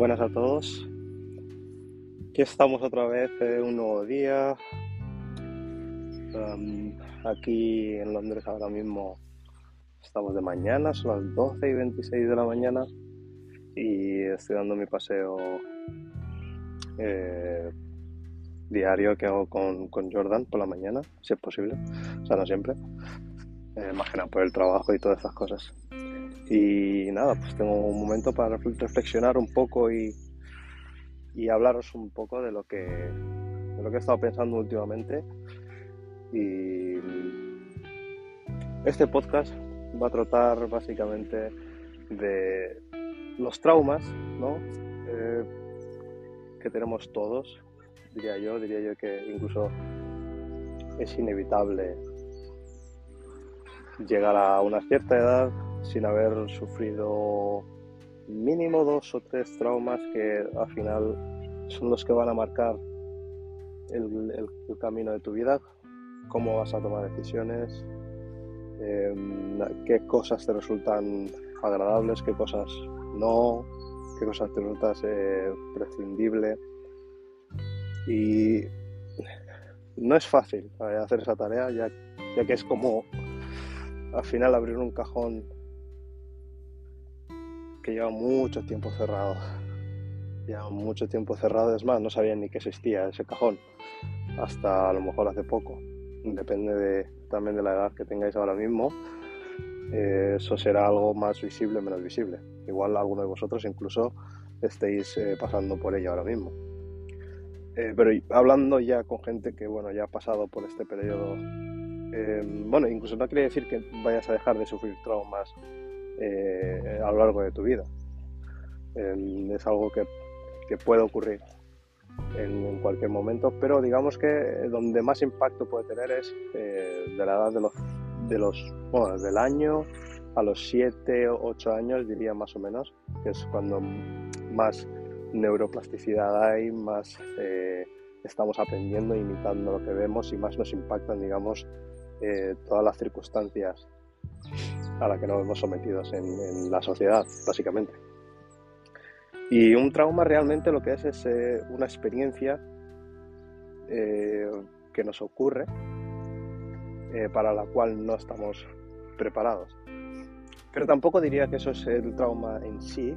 Buenas a todos. Aquí estamos otra vez en un nuevo día. Aquí en Londres ahora mismo estamos de mañana, son las 12 y 26 de la mañana y estoy dando mi paseo eh, diario que hago con, con, Jordan por la mañana, si es posible, o sea, no siempre, eh, más que nada por el trabajo y todas estas cosas. Y nada, pues tengo un momento para reflexionar un poco y, y hablaros un poco de lo que de lo que he estado pensando últimamente. Y este podcast va a tratar básicamente de los traumas, ¿no? Eh, que tenemos todos, diría yo, diría yo que incluso es inevitable llegar a una cierta edad sin haber sufrido mínimo dos o tres traumas que al final son los que van a marcar el, camino de tu vida, cómo vas a tomar decisiones, em, qué cosas te resultan agradables, qué cosas no, qué cosas te resultan eh, prescindible. Y no es fácil eh, hacer esa tarea, ya, ya que es como al final abrir un cajón lleva mucho tiempo cerrado. Lleva mucho tiempo cerrado, es más, no sabía ni que existía ese cajón, hasta a lo mejor hace poco. Depende de, también de la edad que tengáis ahora mismo. Eh, eso será algo más visible, menos visible. Igual alguno de vosotros incluso estéis eh, pasando por ello ahora mismo. Eh, pero hablando ya con gente que bueno ya ha pasado por este periodo, bueno, incluso no quiere decir que vayas a dejar de sufrir traumas eh, a lo largo de tu vida. es algo que, puede ocurrir en, cualquier momento, pero digamos que donde más impacto puede tener es eh, de la edad de los, de los del año a los 7 o 8 años, diría más o menos, que es cuando más neuroplasticidad hay, más eh, estamos aprendiendo, imitando lo que vemos y más nos impactan, digamos, todas las circunstancias a la que nos hemos sometidos en, la sociedad, básicamente. Y un trauma realmente lo que es es eh, una experiencia eh, que nos ocurre eh, para la cual no estamos preparados. Pero tampoco diría que eso es el trauma en sí.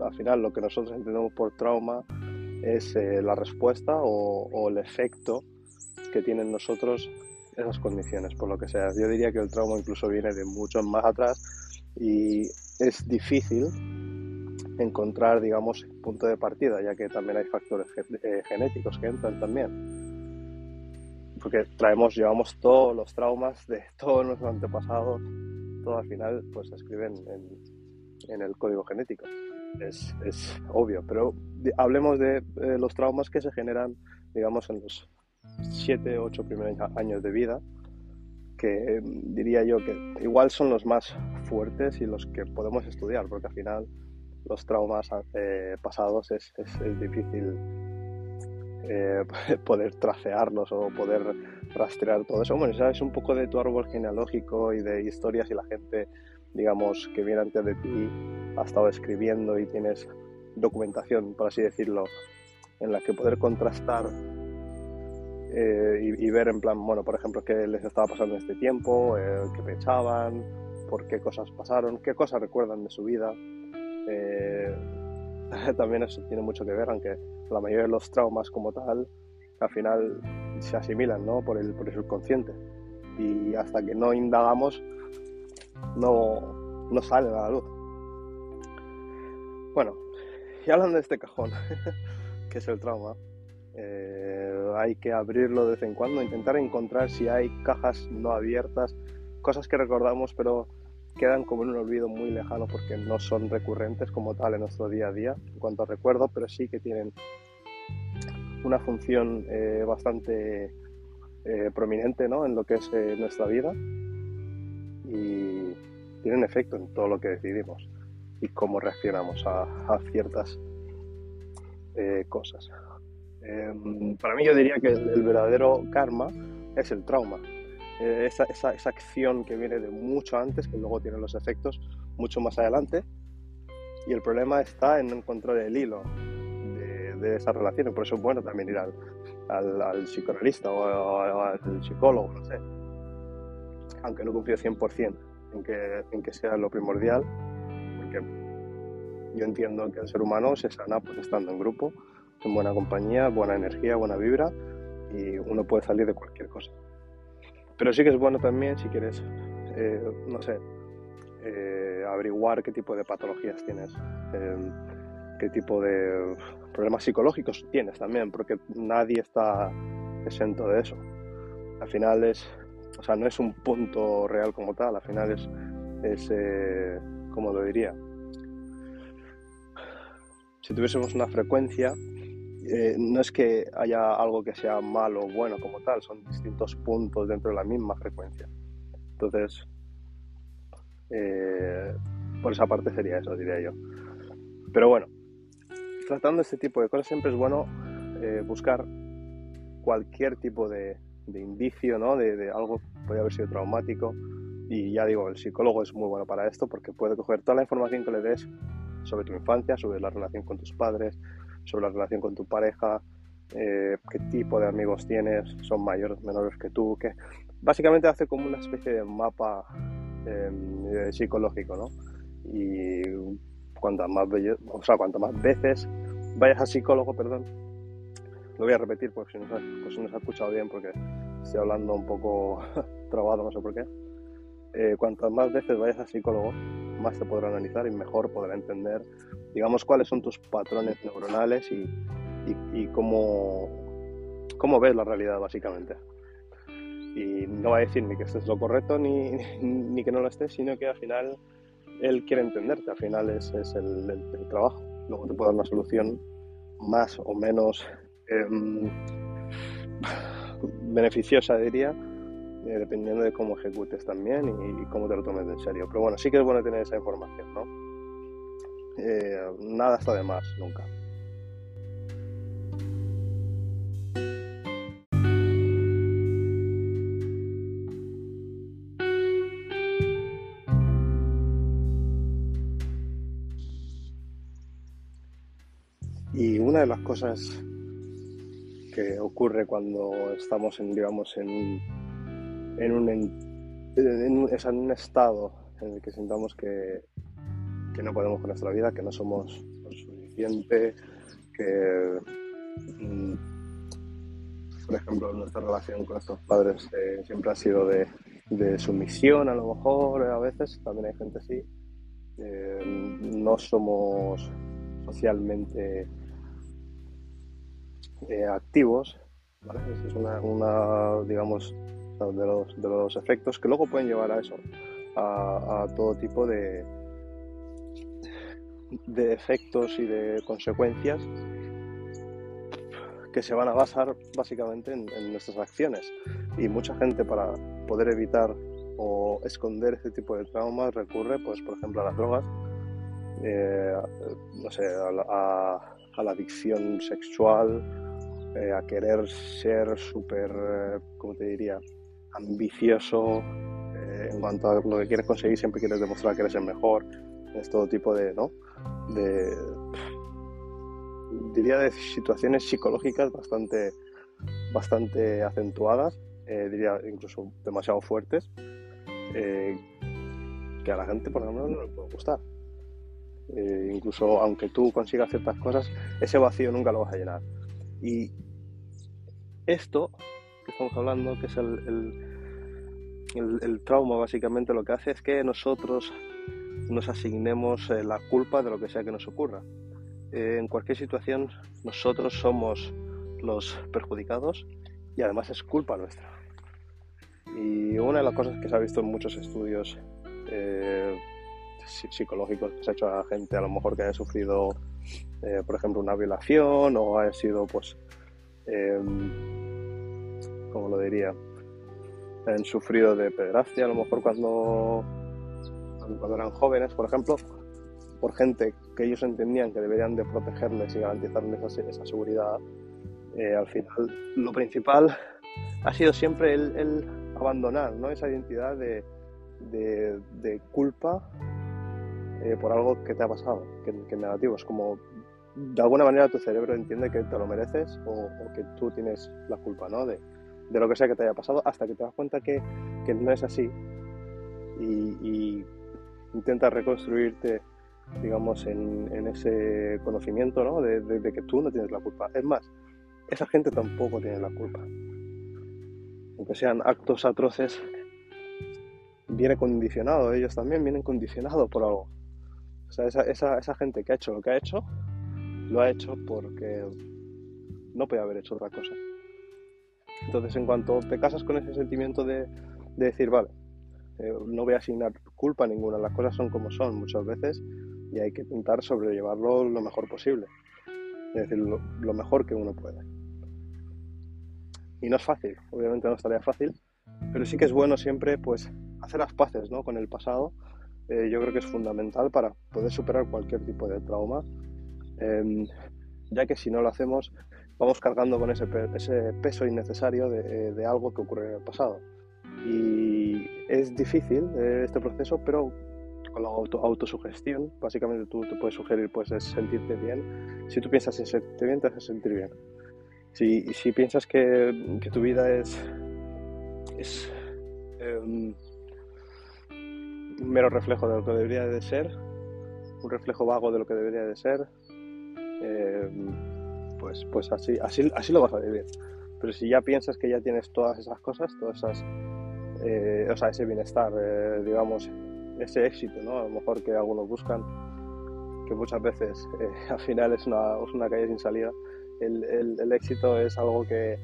al final lo que nosotros entendemos por trauma es la respuesta o el efecto que tienen nosotros esas condiciones, por lo que sea. Yo diría que el trauma incluso viene de mucho más atrás y es difícil encontrar, digamos, punto de partida, ya que también hay factores eh, genéticos que entran también. Porque traemos, llevamos todos los traumas de todos nuestros antepasados, todo al final pues se escriben en, en el código genético. Es, es, obvio, pero hablemos de eh, los traumas que se generan, digamos, en los 7, 8 primeros años de vida, que diría yo que igual son los más fuertes y los que podemos estudiar, porque al final los traumas eh, pasados es, es, difícil eh, poder tracearlos o poder rastrear todo eso. Bueno, sabes un poco de tu árbol genealógico y de historias y la gente, digamos, que viene antes de ti ha estado escribiendo y tienes documentación, por así decirlo, en la que poder contrastar eh, y, ver en plan, bueno, por ejemplo, qué les estaba pasando en este tiempo, eh, qué pensaban, por qué cosas pasaron, qué cosas recuerdan de su vida. Eh, también eso tiene mucho que ver, aunque la mayoría de los traumas como tal, al final se asimilan ¿no? por, el, por el subconsciente. Y hasta que no indagamos, no, no sale a la luz. Bueno, y hablando de este cajón, que es el trauma, eh, hay que abrirlo de vez en cuando, intentar encontrar si hay cajas no abiertas, cosas que recordamos pero quedan como en un olvido muy lejano porque no son recurrentes como tal en nuestro día a día en cuanto a recuerdo, pero sí que tienen una función eh, bastante eh, prominente ¿no? en lo que es nuestra vida y tienen efecto en todo lo que decidimos y cómo reaccionamos a ciertas cosas. Em, para mí yo diría que el, verdadero karma es el trauma. Eh, esa, esa, acción que viene de mucho antes, que luego tiene los efectos mucho más adelante. Y el problema está en encontrar el hilo de, de esa relación. Y por eso es bueno también ir al, al, al psicoanalista o, al psicólogo, no sé. Aunque no confío 100% en que, en que sea lo primordial, porque yo entiendo que el ser humano se sana pues estando en grupo, en buena compañía, buena energía, buena vibra y uno puede salir de cualquier cosa. Pero sí que es bueno también si quieres, eh, no sé, eh, averiguar qué tipo de patologías tienes, eh, qué tipo de problemas psicológicos tienes también, porque nadie está exento de eso. Al final es, o sea, no es un punto real como tal, al final es, es como lo diría, si tuviésemos una frecuencia, eh, no es que haya algo que sea malo o bueno como tal, son distintos puntos dentro de la misma frecuencia. Entonces, eh, por esa parte sería eso, diría yo. Pero bueno, tratando este tipo de cosas siempre es bueno eh, buscar cualquier tipo de, indicio, ¿no? De, de, algo que puede haber sido traumático. Y ya digo, el psicólogo es muy bueno para esto porque puede coger toda la información que le des sobre tu infancia, sobre la relación con tus padres, sobre la relación con tu pareja, eh, qué tipo de amigos tienes, son mayores, menores que tú, que básicamente hace como una especie de mapa em, psicológico, ¿no? Y cuantas más, o sea, cuantas más veces vayas al psicólogo, perdón, lo voy a repetir porque si no, pues se ha escuchado bien porque estoy hablando un poco trabado, no sé por qué. Eh, cuantas más veces vayas al psicólogo, más te podrá analizar y mejor podrá entender, digamos, cuáles son tus patrones neuronales y, cómo, cómo ves la realidad, básicamente. Y no va a decir ni que estés lo correcto ni, ni que no lo estés, sino que al final él quiere entenderte, al final es, es el, el, trabajo. Luego te puede dar una solución más o menos em, beneficiosa, diría, eh, dependiendo de cómo ejecutes también y, cómo te lo tomes en serio. Pero bueno, sí que es bueno tener esa información, ¿no? Eh, nada está de más, nunca. Y una de las cosas que ocurre cuando estamos en, digamos, en en un, en, un, estado en el que sintamos que, que, no podemos con nuestra vida, que no somos lo suficiente, que, mm, por ejemplo, nuestra relación con nuestros padres eh, siempre ha sido de, sumisión, a lo mejor, a veces, también hay gente así. Eh, no somos socialmente eh, activos, ¿vale? es una, digamos, de los efectos que luego pueden llevar a eso, a, todo tipo de, de efectos y de consecuencias que se van a basar básicamente en, nuestras acciones. Y mucha gente para poder evitar o esconder ese tipo de traumas recurre, pues, por ejemplo, a las drogas, eh, no sé, a la, adicción sexual, eh, a querer ser súper, eh, ¿cómo te diría? ambicioso eh, en cuanto a lo que quieres conseguir, siempre quieres demostrar que eres el mejor. Es todo tipo de, ¿no? Diría de situaciones psicológicas bastante, bastante acentuadas, eh, diría incluso demasiado fuertes, eh, que a la gente por lo menos no le puede gustar. incluso aunque tú consigas ciertas cosas, ese vacío nunca lo vas a llenar. Y esto que estamos hablando, que es el, el, trauma, básicamente lo que hace es que nosotros nos asignemos eh, la culpa de lo que sea que nos ocurra. Eh, en cualquier situación, nosotros somos los perjudicados y además es culpa nuestra. Y una de las cosas que se ha visto en muchos estudios eh, psicológicos que se ha hecho a gente a lo mejor que haya sufrido, por ejemplo, una violación o haya sido, pues, como lo diría, han sufrido de pederastia, a lo mejor cuando, cuando eran jóvenes, por ejemplo, por gente que ellos entendían que deberían de protegerles y garantizarles esa, seguridad, eh, al final lo principal ha sido siempre el, abandonar ¿no? esa identidad de, culpa eh, por algo que te ha pasado, que, que negativo. Es como, de alguna manera tu cerebro entiende que te lo mereces o, que tú tienes la culpa, ¿no? De, lo que sea que te haya pasado, hasta que te das cuenta que, no es así y intentas reconstruirte digamos, en, en, ese conocimiento ¿no? de, de, de, que tú no tienes la culpa. Es más, esa gente tampoco tiene la culpa. Aunque sean actos atroces, viene condicionado, ellos también vienen condicionados por algo. O sea, esa, esa, esa gente que ha hecho lo que ha hecho, lo ha hecho porque no puede haber hecho otra cosa. Entonces, en cuanto te casas con ese sentimiento de, de decir, vale, eh, no voy a asignar culpa ninguna, las cosas son como son muchas veces y hay que intentar sobrellevarlo lo mejor posible. Es decir, lo, lo mejor que uno puede. Y no es fácil, obviamente no es tarea fácil, pero sí que es bueno siempre pues hacer las paces ¿no? con el pasado. Eh, yo creo que es fundamental para poder superar cualquier tipo de trauma, eh, ya que si no lo hacemos vamos cargando con ese, pe ese peso innecesario de, de, algo que ocurre en el pasado. Y es difícil eh, este proceso, pero con la auto, autosugestión, básicamente tú te puedes sugerir pues es sentirte bien. Si tú piensas en sentirte bien, te haces sentir bien. Si, si piensas que, que, tu vida es, es um, un mero reflejo de lo que debería de ser, un reflejo vago de lo que debería de ser, eh, pues, pues así, así, así lo vas a vivir. Pero si ya piensas que ya tienes todas esas cosas, todas esas, eh, o sea, ese bienestar, eh, digamos, ese éxito, ¿no? A lo mejor que algunos buscan, que muchas veces eh, al final es una, es una calle sin salida. El, el, el éxito es algo que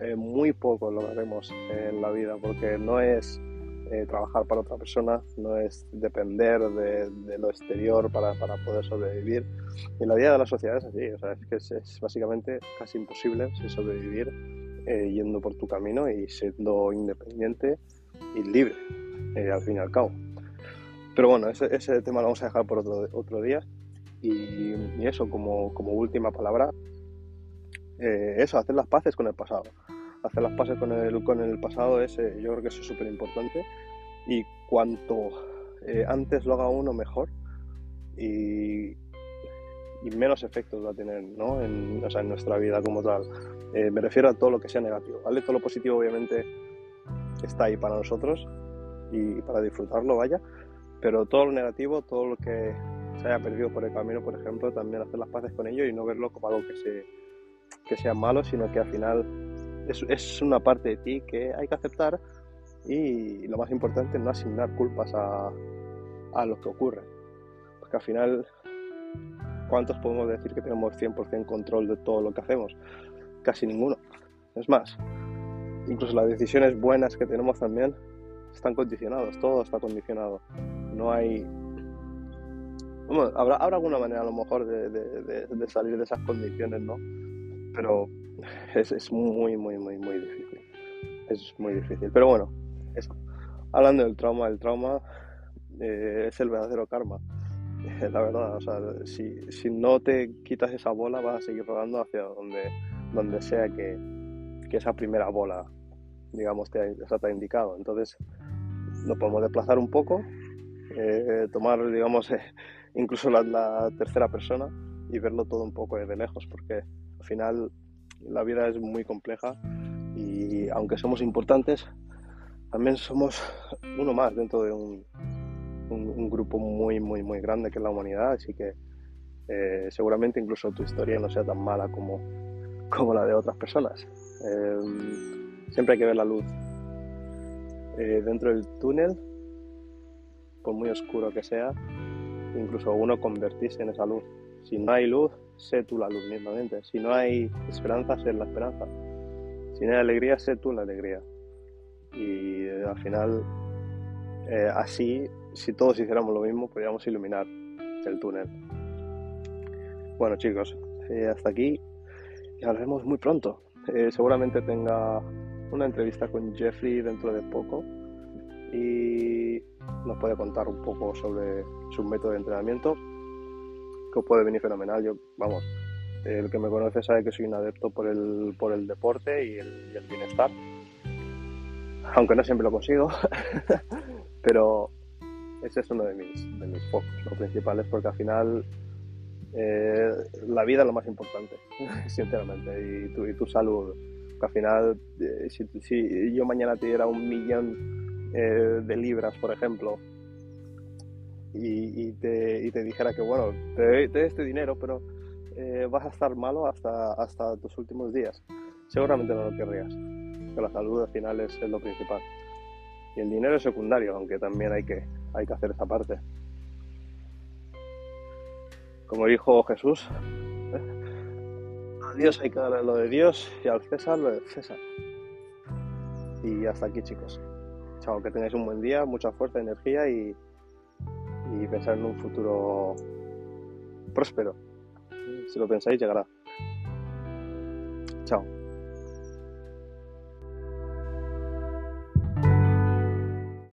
eh, muy poco lograremos en la vida, porque no es eh, trabajar para otra persona, no es depender de, de lo exterior para, para, poder sobrevivir. Y la vida de la sociedad es así, o sea, es que es, es básicamente casi imposible sobrevivir eh, yendo por tu camino y siendo independiente y libre, eh, al fin y al cabo. Pero bueno, ese, ese, tema lo vamos a dejar por otro, otro día. Y, y eso, como, como, última palabra, eh, eso, hacer las paces con el pasado hacer las pases con el, con el pasado es, eh, yo creo que eso es súper importante y cuanto eh, antes lo haga uno mejor y, y, menos efectos va a tener ¿no? en, o sea, en nuestra vida como tal. Eh, me refiero a todo lo que sea negativo, ¿vale? Todo lo positivo obviamente está ahí para nosotros y para disfrutarlo, vaya, pero todo lo negativo, todo lo que se haya perdido por el camino, por ejemplo, también hacer las paces con ello y no verlo como algo que, se, que sea malo, sino que al final es, es, una parte de ti que hay que aceptar y lo más importante no asignar culpas a, a lo que ocurre. Porque al final, ¿cuántos podemos decir que tenemos 100% control de todo lo que hacemos? Casi ninguno. Es más, incluso las decisiones buenas que tenemos también están condicionados, todo está condicionado. No hay... Bueno, habrá, habrá alguna manera a lo mejor de, de, de, de salir de esas condiciones, ¿no? Pero es, es, muy, muy, muy, muy difícil. Es muy difícil. Pero bueno, eso. Hablando del trauma, el trauma eh, es el verdadero karma. La verdad, o sea, si, si, no te quitas esa bola, vas a seguir rodando hacia donde, donde sea que, que esa primera bola, digamos, te, te ha indicado. Entonces, nos podemos desplazar un poco, eh, tomar, digamos, eh, incluso la, tercera persona y verlo todo un poco desde lejos, porque al final la vida es muy compleja y aunque somos importantes, también somos uno más dentro de un, un, un grupo muy, muy, muy grande que es la humanidad, así que eh, seguramente incluso tu historia no sea tan mala como, como la de otras personas. Eh, siempre hay que ver la luz. Eh, dentro del túnel, por muy oscuro que sea, incluso uno convertirse en esa luz. Si no hay luz, sé tú la luz mismamente. Si no hay esperanza, sé la esperanza. Si no hay alegría, sé tú la alegría. Y eh, al final, eh, así, si todos hiciéramos lo mismo, podríamos iluminar el túnel. Bueno chicos, hasta aquí y hablaremos muy pronto. Eh, seguramente tenga una entrevista con Jeffrey dentro de poco y nos puede contar un poco sobre su método de entrenamiento que puede venir fenomenal. Yo, vamos, el que me conoce sabe que soy un adepto por el, por el deporte y el, bienestar. Aunque no siempre lo consigo, pero ese es uno de mis, de mis focos ¿no? principales porque al final eh, la vida es lo más importante, sinceramente, y tu, y tu salud. Que al final, eh, si, yo mañana te diera un millón eh, de libras, por ejemplo, y, te, y, te, dijera que, bueno, te, te doy este dinero, pero vas a estar malo hasta, hasta tus últimos días, seguramente no lo querrías. Que la salud al final es, es lo principal. Y el dinero es secundario, aunque también hay que, hay que hacer esa parte. Como dijo Jesús, a Dios hay que darle lo de Dios y al César lo de César. Y hasta aquí chicos. Chao, que tengáis un buen día, mucha fuerza, energía y, y pensar en un futuro próspero. Si lo pensáis, llegará. Chao.